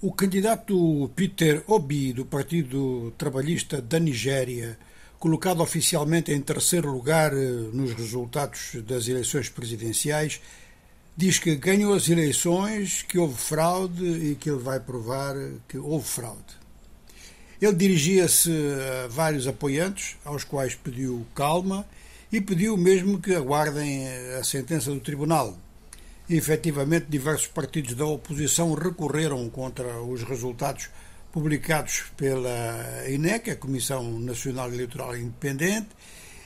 O candidato Peter Obi, do Partido Trabalhista da Nigéria, colocado oficialmente em terceiro lugar eh, nos resultados das eleições presidenciais, diz que ganhou as eleições, que houve fraude e que ele vai provar que houve fraude. Ele dirigia-se a vários apoiantes, aos quais pediu calma e pediu mesmo que aguardem a sentença do tribunal efetivamente, diversos partidos da oposição recorreram contra os resultados publicados pela INEC, a Comissão Nacional Eleitoral Independente,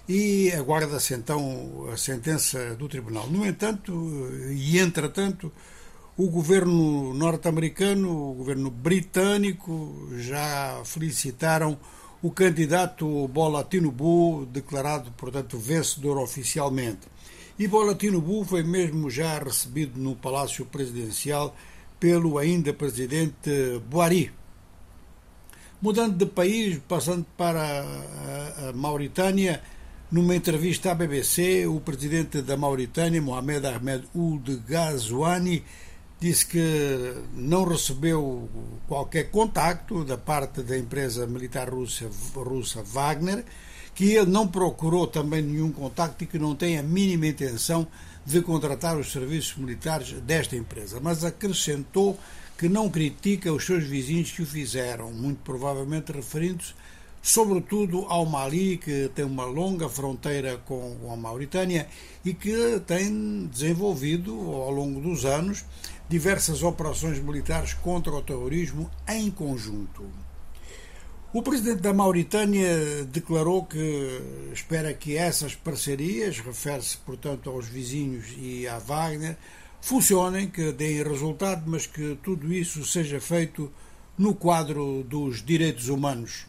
e aguarda-se então a sentença do tribunal. No entanto, e entretanto, o governo norte-americano, o governo britânico já felicitaram o candidato Bola Tinubu, declarado, portanto, vencedor oficialmente. E Bola Tinubu foi mesmo já recebido no Palácio Presidencial pelo ainda presidente Buari. Mudando de país, passando para a Mauritânia, numa entrevista à BBC, o presidente da Mauritânia, Mohamed Ahmed Ould Ghazouani, disse que não recebeu qualquer contacto da parte da empresa militar russa, russa Wagner, que ele não procurou também nenhum contacto e que não tem a mínima intenção de contratar os serviços militares desta empresa, mas acrescentou que não critica os seus vizinhos que o fizeram, muito provavelmente referindo-se sobretudo ao Mali, que tem uma longa fronteira com a Mauritânia e que tem desenvolvido ao longo dos anos diversas operações militares contra o terrorismo em conjunto. O presidente da Mauritânia declarou que espera que essas parcerias, refere-se portanto aos vizinhos e à Wagner, funcionem, que deem resultado, mas que tudo isso seja feito no quadro dos direitos humanos.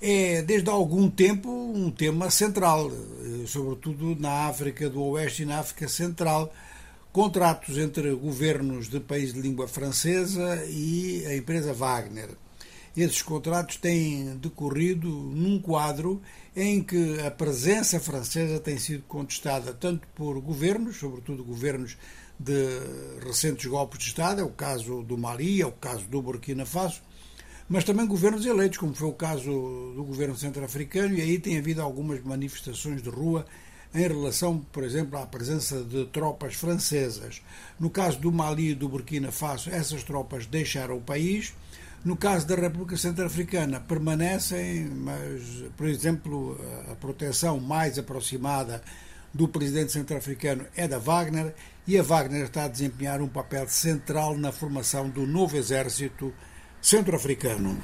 É, desde há algum tempo, um tema central, eh, sobretudo na África do Oeste e na África Central, contratos entre governos de países de língua francesa e a empresa Wagner. Esses contratos têm decorrido num quadro em que a presença francesa tem sido contestada tanto por governos, sobretudo governos de recentes golpes de Estado, é o caso do Mali, é o caso do Burkina Faso, mas também governos eleitos, como foi o caso do governo centro-africano, e aí tem havido algumas manifestações de rua em relação, por exemplo, à presença de tropas francesas. No caso do Mali e do Burkina Faso, essas tropas deixaram o país. No caso da República Centro-Africana, permanecem, mas, por exemplo, a proteção mais aproximada do presidente centro-africano é da Wagner e a Wagner está a desempenhar um papel central na formação do novo exército centro-africano.